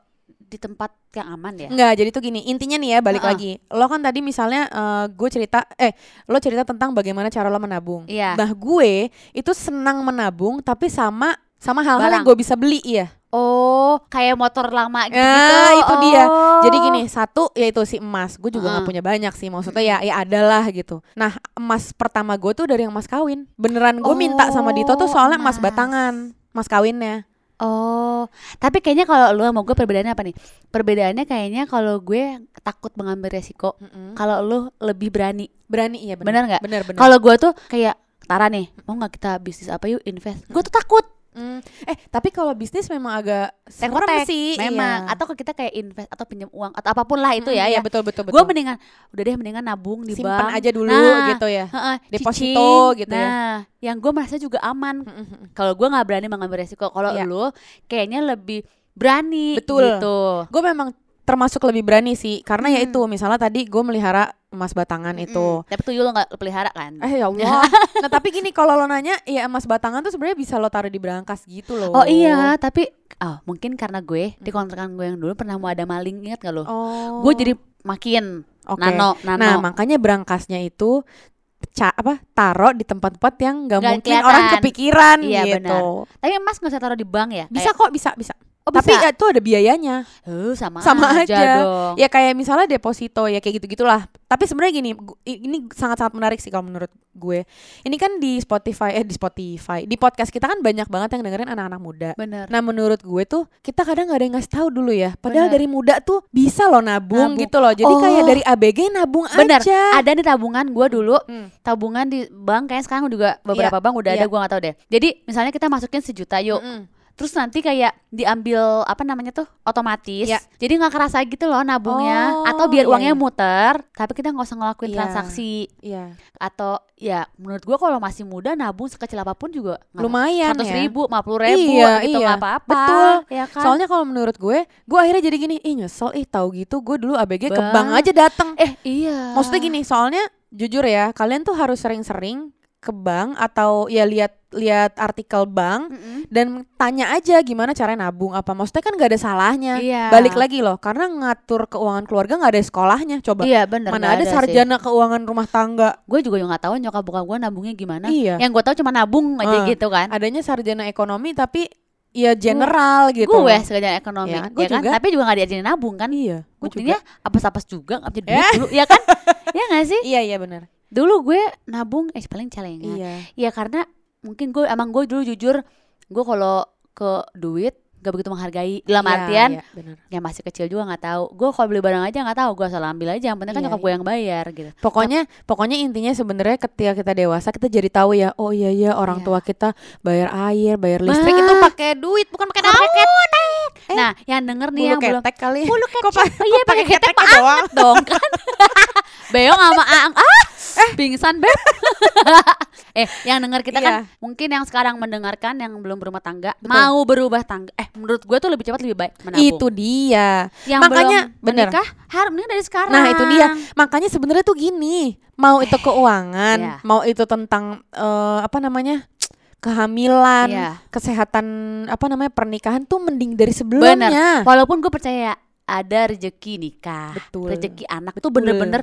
di tempat yang aman ya Enggak, jadi tuh gini intinya nih ya balik Heeh. lagi lo kan tadi misalnya eh, gue cerita eh lo cerita tentang bagaimana cara lo menabung Iya. nah gue itu senang menabung tapi sama sama hal-hal yang gue bisa beli ya oh kayak motor lama gitu Nah, itu dia. Oh. Jadi gini, satu yaitu si emas. Gue juga nggak Heeh. punya banyak sih. Maksudnya ya ya adalah gitu. Nah, emas pertama gue tuh dari yang emas kawin. Beneran gue minta sama Dito tuh soalnya emas emas. batangan, emas kawinnya. Oh, tapi kayaknya kalau lu sama gue perbedaannya apa nih? Perbedaannya kayaknya kalau gue takut mengambil resiko, kalau lu lebih berani. Berani iya Bener bener. nggak? Bener bener. Kalau gue tuh kayak Tara nih, mau nggak kita bisnis apa yuk invest? Gue tuh takut. Hmm, eh tapi kalau bisnis memang agak serem sih. memang. iya. Atau kita kayak invest atau pinjam uang atau apa pun lah itu Mm, ya. iya, ya. betul betul betul. Gue mendingan, udah deh mendingan nabung di simpan bank. aja dulu Nah, gitu ya. Heeh, Deposito cicing. gitu ya. Nah, yang gue merasa juga aman. Mm-mm. Kalau gue nggak berani mengambil resiko, kalau Iya. lu kayaknya lebih berani. Betul. Gitu. Gue memang termasuk lebih berani sih karena ya Hmm. itu misalnya tadi gue melihara emas batangan itu. Mm, Tapi tuh lo nggak pelihara kan? Eh ya Allah. nah tapi gini kalau lo nanya ya emas batangan tuh sebenarnya bisa lo taruh di berangkas gitu loh. Oh iya, tapi oh, mungkin karena gue di kontrakan gue yang dulu pernah mau ada maling ingat gak lo? Oh. Gue jadi makin Oke. nano nano. Nah makanya berangkasnya itu ca apa taruh di tempat-tempat yang nggak Nggak mungkin kelihatan. orang kepikiran Iya, gitu. Tapi emas nggak usah taruh di bank ya? Bisa kok bisa bisa. Oh, Tapi bisa. itu ada biayanya. Eh, sama, sama aja, aja. dong. Ya kayak misalnya deposito ya kayak gitu gitulah. Tapi sebenarnya gini, ini sangat-sangat menarik sih kalau menurut gue. Ini kan di Spotify eh di Spotify, di podcast kita kan banyak banget yang dengerin anak-anak muda. Bener. Nah menurut gue tuh kita kadang nggak ada yang ngasih tahu dulu ya. Padahal Bener. dari muda tuh bisa loh nabung, Nabung. gitu loh. Jadi Oh. kayak dari ABG nabung Bener. aja. Ada nih tabungan gue dulu Hmm. tabungan di bank kayak sekarang juga beberapa bank udah iya. ada gue nggak tahu deh. Jadi misalnya kita masukin sejuta yuk, Mm-mm. Terus nanti kayak diambil apa namanya tuh otomatis. Iya. Jadi nggak kerasa gitu loh nabungnya. Oh, Atau biar iya, uangnya iya. muter, tapi kita nggak usah ngelakuin Iya. transaksi. Iya. Atau ya menurut gue kalau masih muda nabung sekecil apa pun juga Lumayan seratus ya. ribu, lima puluh ribu Iya, gitu iya. apa-apa. Betul. Ya kan? Soalnya kalau menurut gue, gue akhirnya jadi gini, ih nyesel, ih tahu gitu, gue dulu ABG ke Bang. bank aja dateng. eh iya. Maksudnya gini, soalnya jujur ya, kalian tuh harus sering-sering ke bank atau ya lihat lihat artikel bank Mm-mm. dan tanya aja gimana caranya nabung apa. Maksudnya kan gak ada salahnya. Iya. Balik lagi loh, karena ngatur keuangan keluarga nggak ada sekolahnya. Coba Iya bener mana nggak ada sih. sarjana keuangan rumah tangga. Gue juga nggak tahu nyokap bokap gue nabungnya gimana. Iya. Yang gue tahu cuma nabung aja Ah. gitu kan. Adanya sarjana ekonomi tapi ya general gitu. Gue segajar ekonomi, Ya, ya, gua kan? juga. Tapi juga nggak diajarin nabung kan? Iya, gue juga. Buktinya apes-apes juga nggak jadi Ya. duit dulu, ya kan? ya nggak sih? Iya iya benar. Dulu gue nabung, eh paling celengan. Iya. Ya karena mungkin gue emang gue dulu jujur, gue kalau ke duit gak begitu menghargai. Dalam Iya, artian, iya, benar. ya masih kecil juga nggak tahu. Gue kalau beli barang aja nggak tahu, gue asal ambil aja. Yang penting kan Iya, nyokap gue yang bayar gitu. Pokoknya pokoknya intinya sebenarnya ketika kita dewasa kita jadi tahu ya oh iya iya orang Iya. tua kita bayar air, bayar listrik Bah. itu pakai duit bukan pakai daun. Eh, Nah, yang denger nih Bulu yang belum ketek kali. Bulu ketek. pa- Oh iya kok pakai ketek mah doang? dong kan. Beong sama Aang. Ah, pingsan beb. eh, yang denger kita kan Iya. mungkin yang sekarang mendengarkan yang belum berumah tangga Betul. mau berubah tangga. Eh, menurut gue tuh lebih cepat lebih baik menabung. Itu dia. yang makanya, belum bener. menikah harus mending dari sekarang. Nah, itu dia. Makanya sebenarnya tuh gini, mau itu keuangan, Iya. mau itu tentang eh, apa namanya? Kehamilan, Iya. kesehatan apa namanya? pernikahan tuh mending dari Bener. sebelumnya. Walaupun gue percaya ada rezeki nikah, Betul. rezeki anak itu Betul. bener-bener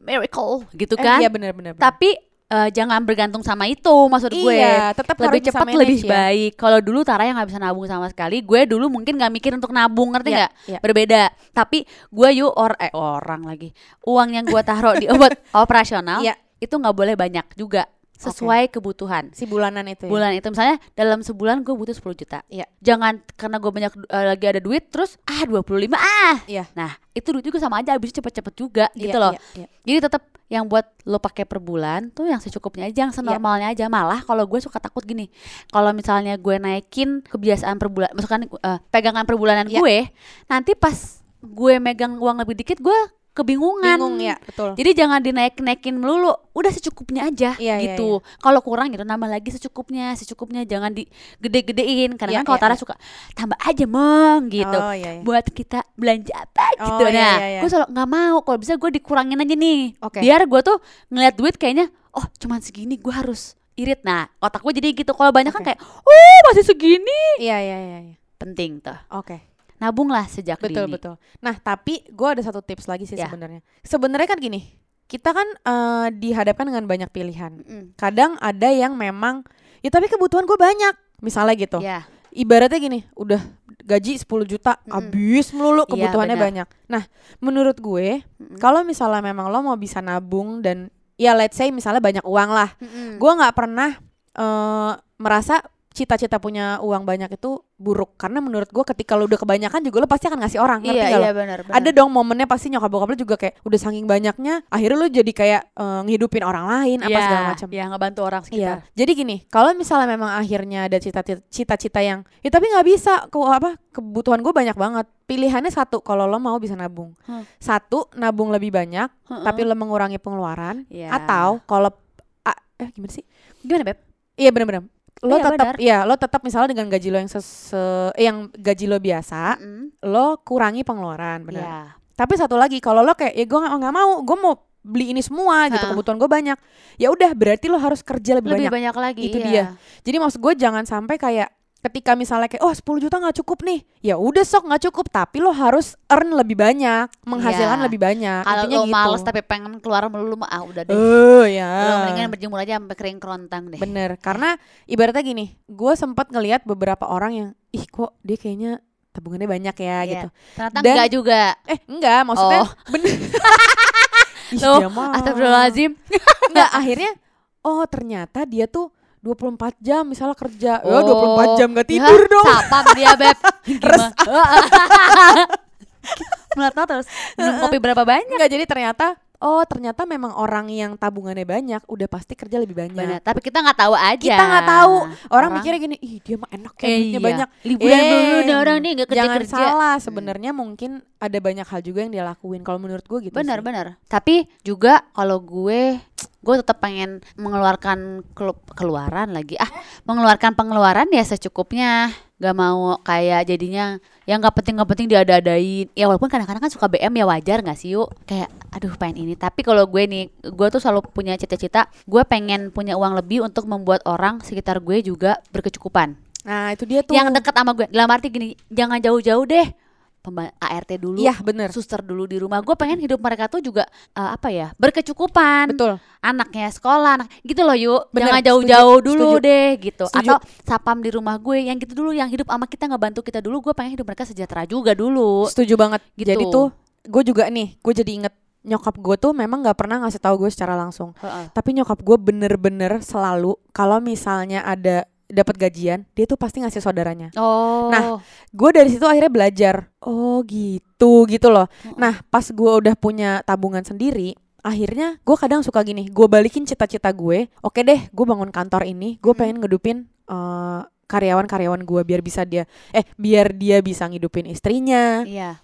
miracle gitu Eh, kan. iya benar-benar. Tapi eh, jangan bergantung sama itu maksud gue. Iya, tetap lebih cepat lebih ya. baik. Kalau dulu Tara yang nggak bisa nabung sama sekali, gue dulu mungkin nggak mikir untuk nabung, ngerti Iya, nggak? iya. Berbeda. Tapi gue yuk or eh orang lagi, uang yang gue taruh di obat operasional Iya. itu nggak boleh banyak juga. Sesuai kebutuhan. si bulanan itu ya Bulan itu misalnya dalam sebulan gue butuh 10 juta. Iya. Jangan karena gue banyak eh, lagi ada duit terus ah 25 ah. Iya. Nah, itu duit juga sama aja habisnya cepet-cepet juga gitu Iya, loh. iya, iya. Jadi tetap yang buat lo pakai per bulan tuh yang secukupnya aja, yang senormalnya aja. Malah kalau gue suka takut gini, kalau misalnya gue naikin kebiasaan per bulan, misalkan eh, pegangan per bulanan Iya. gue, nanti pas gue megang uang lebih dikit, gue kebingungan. bingung ya betul Jadi jangan dinaik-naikin melulu, udah secukupnya aja Iya, iya, gitu. Kalau kurang gitu nambah lagi secukupnya, secukupnya jangan digede-gedein. Karena Iya, kan kalau iya, Tara suka tambah aja mong gitu. oh iya, iya. Buat kita belanja apa Oh, gitu. iya, nah, iya, iya. gue selalu nggak mau. Kalau bisa gue dikurangin aja nih. Oke. Biar gue tuh ngeliat duit kayaknya, oh cuman segini gue harus irit. Nah, otak gue jadi gitu. Kalau banyak kan Oke. kayak, oh masih segini. iya iya iya iya. Penting tuh. oke Nabunglah sejak betul dini. betul nah tapi gue ada satu tips lagi sih Ya. sebenarnya sebenarnya kan gini kita kan eh, dihadapkan dengan banyak pilihan Mm-mm. kadang ada yang memang ya tapi kebutuhan gue banyak misalnya gitu Ya, ibaratnya gini udah gaji 10 juta Mm-mm. habis melulu Iya, kebutuhannya benar. banyak nah menurut gue Mm-mm. kalau misalnya memang lo mau bisa nabung dan ya let's say misalnya banyak uang lah Mm-mm. gue nggak pernah eh, merasa cita-cita punya uang banyak itu buruk karena menurut gue ketika lo udah kebanyakan juga lo pasti akan ngasih orang ngerti Iya, lo? iya benar. ada dong momennya pasti nyokap bokap lo juga kayak udah saking banyaknya akhirnya lo jadi kayak eh, ngehidupin orang lain apa Iya, segala macam Iya, ngebantu orang Iya. sekitar. Jadi gini, kalau misalnya memang akhirnya ada cita-cita yang ya tapi nggak bisa ke apa kebutuhan gue banyak banget. Pilihannya satu, kalau lo mau bisa nabung. Hmm. Satu, nabung lebih banyak, Heeh. tapi lo mengurangi pengeluaran. Iya. Atau kalau ah, eh gimana sih? gimana beb? Iya benar-benar. Lo Iya, tetap ya lo tetap misalnya dengan gaji lo yang ses, se- eh, yang gaji lo biasa, Mm-mm. lo kurangi pengeluaran, benar. Iya. Tapi satu lagi, kalau lo kayak ya gue nggak nggak mau, gue mau beli ini semua gitu, Ha. kebutuhan gue banyak. Ya udah, berarti lo harus kerja lebih, Lebih banyak. banyak, lagi. Itu iya. dia. Jadi maksud gue jangan sampai kayak ketika misalnya kayak oh 10 juta nggak cukup nih ya udah sok nggak cukup tapi lo harus earn lebih banyak menghasilkan Iya. lebih banyak Kalau lo gitu males tapi pengen keluar melulu mah ah udah deh. eh ya Lo mendingan berjemur aja sampai kering kerontang deh. bener karena ibaratnya gini gue sempat ngelihat beberapa orang yang ih kok dia kayaknya tabungannya banyak ya Iya. gitu Ternyata Dan- enggak juga. eh enggak maksudnya Oh. bener Loh. Astagfirullahaladzim. enggak akhirnya oh ternyata dia tuh 24 jam misalnya kerja ya Oh. 24 jam gak Ya, tidur dong Sapam dia beb. Res. Melihat terus minum kopi berapa banyak? Enggak jadi ternyata oh ternyata memang orang yang tabungannya banyak udah pasti kerja lebih banyak. Benar, tapi kita nggak tahu aja. Kita nggak tahu. Orang, Orang- mikirnya gini, ih dia mah enak ya Eh, duitnya iya. banyak. Liburan Eh, dulu orang nih nggak kerja Jangan kerja. salah, sebenarnya mungkin ada banyak hal juga yang dia lakuin. Kalau menurut gue gitu. Benar sih. benar. Tapi juga kalau gue gue tetap pengen mengeluarkan kelu- keluaran lagi. Ah mengeluarkan pengeluaran ya secukupnya. Gak mau kayak jadinya yang nggak penting nggak penting diada-adain. Ya walaupun kadang-kadang kan suka BM ya wajar nggak sih yuk? Kayak aduh pengen ini. Tapi kalau gue nih gue tuh selalu punya cita-cita gue pengen punya uang lebih untuk membuat orang sekitar gue juga berkecukupan. Nah itu dia tuh. yang dekat sama gue. Dalam arti gini jangan jauh-jauh deh ART dulu Iya bener. suster dulu di rumah gue pengen hidup mereka tuh juga eh, apa ya berkecukupan Betul. anaknya sekolah anak gitu loh yuk Bener, jangan jauh-jauh dulu setuju. deh gitu Setuju. atau sapam di rumah gue yang gitu dulu yang hidup sama kita nggak bantu kita dulu gue pengen hidup mereka sejahtera juga dulu Setuju banget. Gitu. Jadi tuh gue juga nih, gue jadi inget nyokap gue tuh memang nggak pernah ngasih tahu gue secara langsung. Tapi nyokap gue bener-bener selalu kalau misalnya ada dapat gajian, dia tuh pasti ngasih saudaranya. oh. Nah, gue dari situ akhirnya belajar. Oh gitu gitu loh. Nah pas gue udah punya tabungan sendiri akhirnya gue kadang suka gini gue balikin cita-cita gue. Oke deh gue bangun kantor ini gue Hmm. pengen ngedupin eh, karyawan-karyawan gue biar bisa dia eh biar dia bisa ngidupin istrinya. Iya.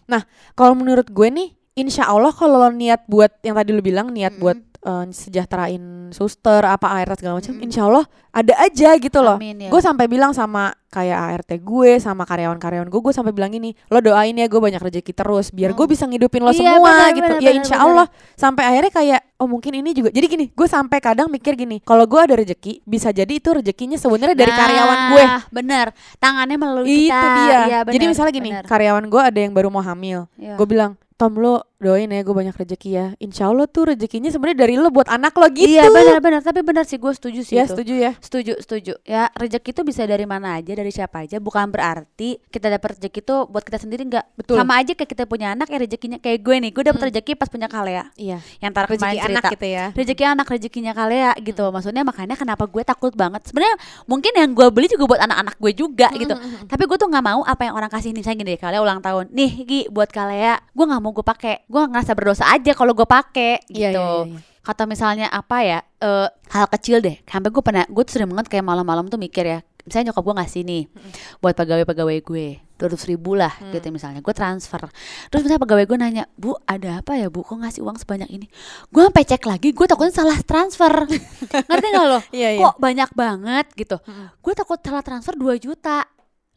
Kalau menurut gue nih insya Allah kalau lo niat buat yang tadi lu bilang niat Mm-mm. buat eh, sejahterain suster apa ART segala macam Mm-mm. insya Allah ada aja gitu loh amin ya gue sampai bilang sama kayak ART gue sama karyawan-karyawan gue gue sampai bilang gini lo doain ya gue banyak rezeki terus biar gue Hmm. bisa ngidupin lo Iya, semua benar, gitu benar, ya insya benar. Allah sampai akhirnya kayak oh mungkin ini juga jadi gini gue sampai kadang mikir gini kalau gue ada rezeki bisa jadi itu rezekinya sebenarnya dari karyawan gue Nah, bener tangannya melalui itu kita dia jadi bener, misalnya gini bener. karyawan gue ada yang baru mau hamil Iya. gue bilang Tom lo doain ya gue banyak rezeki ya Insya Allah tuh rezekinya sebenarnya dari lo buat anak lo gitu Iya benar-benar tapi benar sih gue setuju sih ya itu. setuju ya Setuju, setuju. Ya rezeki itu bisa dari mana aja, dari siapa aja. Bukan berarti kita dapat rezeki itu buat kita sendiri nggak. Betul. Sama aja kayak kita punya anak ya rezekinya kayak gue nih. Gue dapat Mm. rezeki pas punya Kalea. Iya Yang tar rezeki kemarin anak cerita. gitu ya Rezeki anak, rezekinya Kalea gitu. Maksudnya makanya kenapa gue takut banget. Sebenarnya mungkin yang gue beli juga buat anak-anak gue juga gitu. Tapi gue tuh nggak mau apa yang orang kasih nih saya gini deh Kalea ulang tahun. Nih Gi buat Kalea. Gue nggak mau gue pakai. Gue ngerasa berdosa aja kalau gue pakai gitu. Iya, iya, iya, iya. kata misalnya apa ya eh, hal kecil deh. Sampai gue pernah gue sering banget kayak malam-malam tuh mikir ya misalnya nyokap gue ngasih nih buat pegawai-pegawai gue dua ribu lah Mm. gitu misalnya. Gue transfer. Terus misalnya pegawai gue nanya bu ada apa ya bu? Kok ngasih uang sebanyak ini? Gue sampai cek lagi gue takutnya salah transfer. Ngerti gak lo? Iya, iya. kok banyak banget gitu. Mm. gue takut salah transfer 2 juta.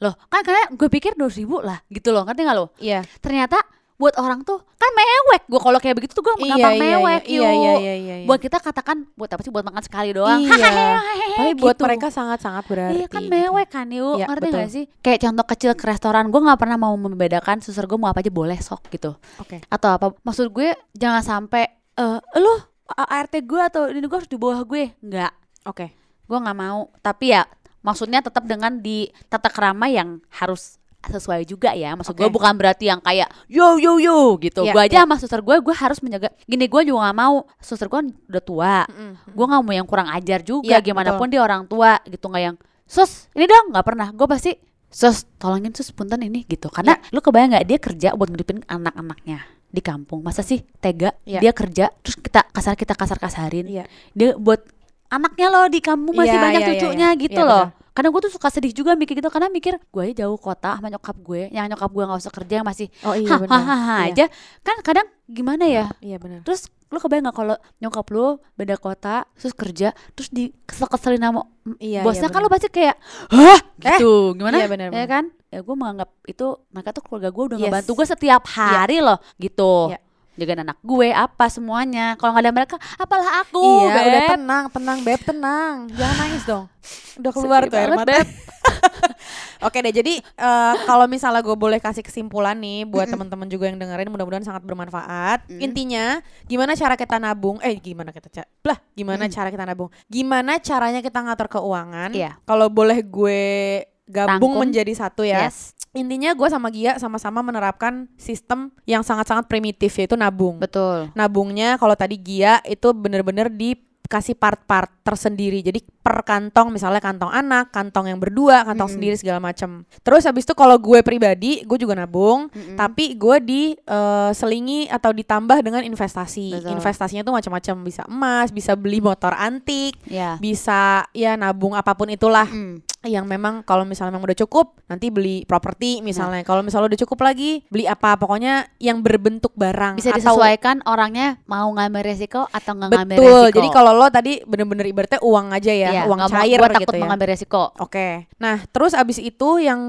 Loh kan karena gue pikir dua ribu lah gitu loh. Ngerti gak lo? Iya. Ternyata buat orang tuh kan mewek. Gue kalau kayak begitu tuh gue Iya, gampang iya, mewek iya, yuk. iya, iya, iya, iya. buat kita katakan buat apa sih? Buat makan sekali doang. Iya. Tapi buat gitu. mereka sangat-sangat berarti. Iya kan mewek kan yuk. Iya, ngerti betul. gak sih? Kayak contoh kecil ke restoran gue nggak pernah mau membedakan suster gue mau apa aja boleh sok gitu. Oke. Atau apa maksud gue jangan sampai eh lo ART gue atau ini gue harus di bawah gue. Nggak. Oke. Gue nggak mau. Tapi ya maksudnya tetap dengan di tata kerama yang harus sesuai juga ya. Maksud gue Oke. bukan berarti yang kayak yo yo yo gitu. Iya, gue aja iya. sama suster gue gue harus menjaga. Gini gue juga nggak mau. Suster gue udah tua. Gue nggak mau yang kurang ajar juga. Iya, gimana pun dia orang tua gitu. Nggak yang sus ini dong. Nggak pernah. Gue pasti sus tolongin sus punten ini gitu. Karena Iya. lu kebayang nggak dia kerja buat ngidupin anak-anaknya di kampung. Masa sih tega? Iya. dia kerja terus kita kasar kita kasar kasarin Iya. Dia buat anaknya loh di kampung masih Iya, banyak iya, iya, cucunya iya. gitu Iya, loh. benar. Karena gue tuh suka sedih juga mikir gitu karena mikir gue aja jauh kota sama nyokap gue yang nyokap gue nggak usah kerja yang masih Oh iya benar. Iya. aja. Kan kadang gimana ya? Iya benar. Terus lu kebayang nggak kalau nyokap lu beda kota terus kerja terus di kesel keselin sama Iya bosnya iya, kan lu pasti kayak hah? Gitu gimana? Iya, benar, ya benar. kan? Ya gue menganggap itu mereka tuh keluarga gue udah Yes. ngebantu gue setiap hari loh gitu. Iya. Jagain anak gue apa semuanya kalau nggak ada mereka apalah aku Iya udah Beb. tenang tenang beb tenang Jangan nangis dong Udah keluar Sedih tuh air mata Beb. Oke deh, jadi eh, kalau misalnya gue boleh kasih kesimpulan nih buat teman-teman juga yang dengerin, mudah-mudahan sangat bermanfaat. Mm. Intinya, gimana cara kita nabung? Eh, gimana kita ca- lah? Gimana Mm. cara kita nabung? Gimana caranya kita ngatur keuangan? Iya. Kalau boleh gue gabung Rangkum. menjadi satu ya. yes Intinya gue sama Gia sama-sama menerapkan sistem yang sangat-sangat primitif yaitu nabung. betul Nabungnya kalau tadi Gia itu bener-bener dikasih part-part tersendiri. Jadi per kantong misalnya kantong anak, kantong yang berdua, kantong Mm-mm. sendiri segala macam. Terus habis itu kalau gue pribadi, gue juga nabung, Mm-mm. tapi gue diselingi atau ditambah dengan investasi. Betul. Investasinya tuh macam-macam, bisa emas, bisa beli motor antik, ya bisa ya nabung apa pun itulah Mm. Yang memang kalau misalnya memang udah cukup nanti beli properti misalnya. Kalau misalnya udah cukup lagi beli apa pokoknya yang berbentuk barang bisa atau disesuaikan orangnya mau ngambil resiko atau nggak ngambil betul resiko jadi kalau lo tadi bener-bener ibaratnya uang aja ya Iya, uang cair gua gitu takut ya. mengambil resiko oke nah terus abis itu yang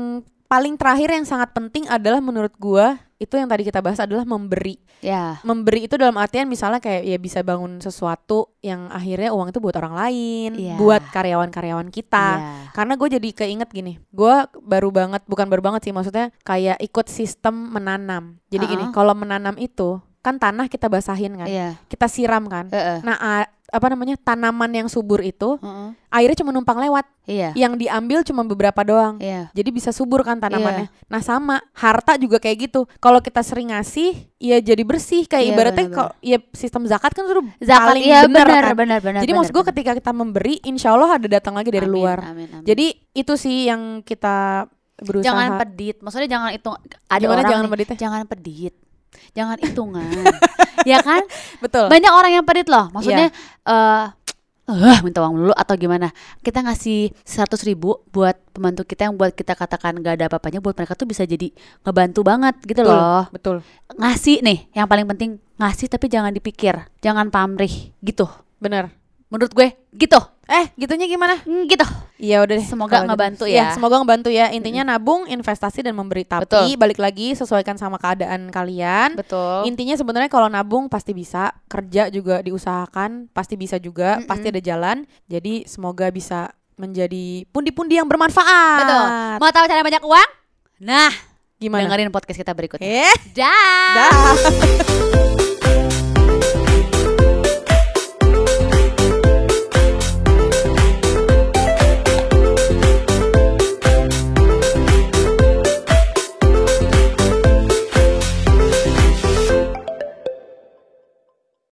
paling terakhir yang sangat penting adalah menurut gua itu yang tadi kita bahas adalah memberi ya memberi itu dalam artian misalnya kayak ya bisa bangun sesuatu yang akhirnya uang itu buat orang lain Iya. buat karyawan-karyawan kita Iya. karena gue jadi keinget gini gue baru banget bukan baru banget sih maksudnya kayak ikut sistem menanam jadi gini Uh-uh. kalau menanam itu kan tanah kita basahin kan iya kita siram kan Heeh. nah a- apa namanya tanaman yang subur itu Heeh. airnya cuma numpang lewat iya yang diambil cuma beberapa doang iya jadi bisa subur kan tanamannya. Nah sama harta juga kayak gitu. Kalau kita sering ngasih, ya jadi bersih. Kayak Iya, ibaratnya kalau ya sistem zakat kan sudah zakat paling iya bener benar kan. benar benar Jadi maksud gue ketika kita memberi, insya Allah ada datang lagi dari Amin, luar. amin, amin. Jadi itu sih yang kita berusaha. jangan pedit maksudnya jangan hitung ada Gimana orang jangan nih, pedit ya? jangan pedit jangan hitungan. Ya kan? Betul. banyak orang yang pedit loh. Maksudnya eh eh minta uang dulu atau gimana? Kita ngasih seratus ribu buat pembantu kita yang buat kita katakan gak ada apa-apanya buat mereka tuh bisa jadi ngebantu banget gitu Betul, loh. Betul. ngasih nih yang paling penting ngasih tapi jangan dipikir jangan pamrih gitu. Benar. Menurut gue gitu Eh, gitunya gimana? Hmm, gitu Iya udah deh. Semoga kalau gitu. ngebantu ya. semoga ngebantu ya. Intinya nabung, investasi dan memberi. Tapi Betul. balik lagi sesuaikan sama keadaan kalian. betul Intinya sebenarnya kalau nabung pasti bisa, kerja juga diusahakan pasti bisa juga, Mm-mm. pasti ada jalan. Jadi semoga bisa menjadi pundi-pundi yang bermanfaat. betul mau tahu cara banyak uang nah Gimana? dengerin podcast kita berikutnya Eh, dah dah.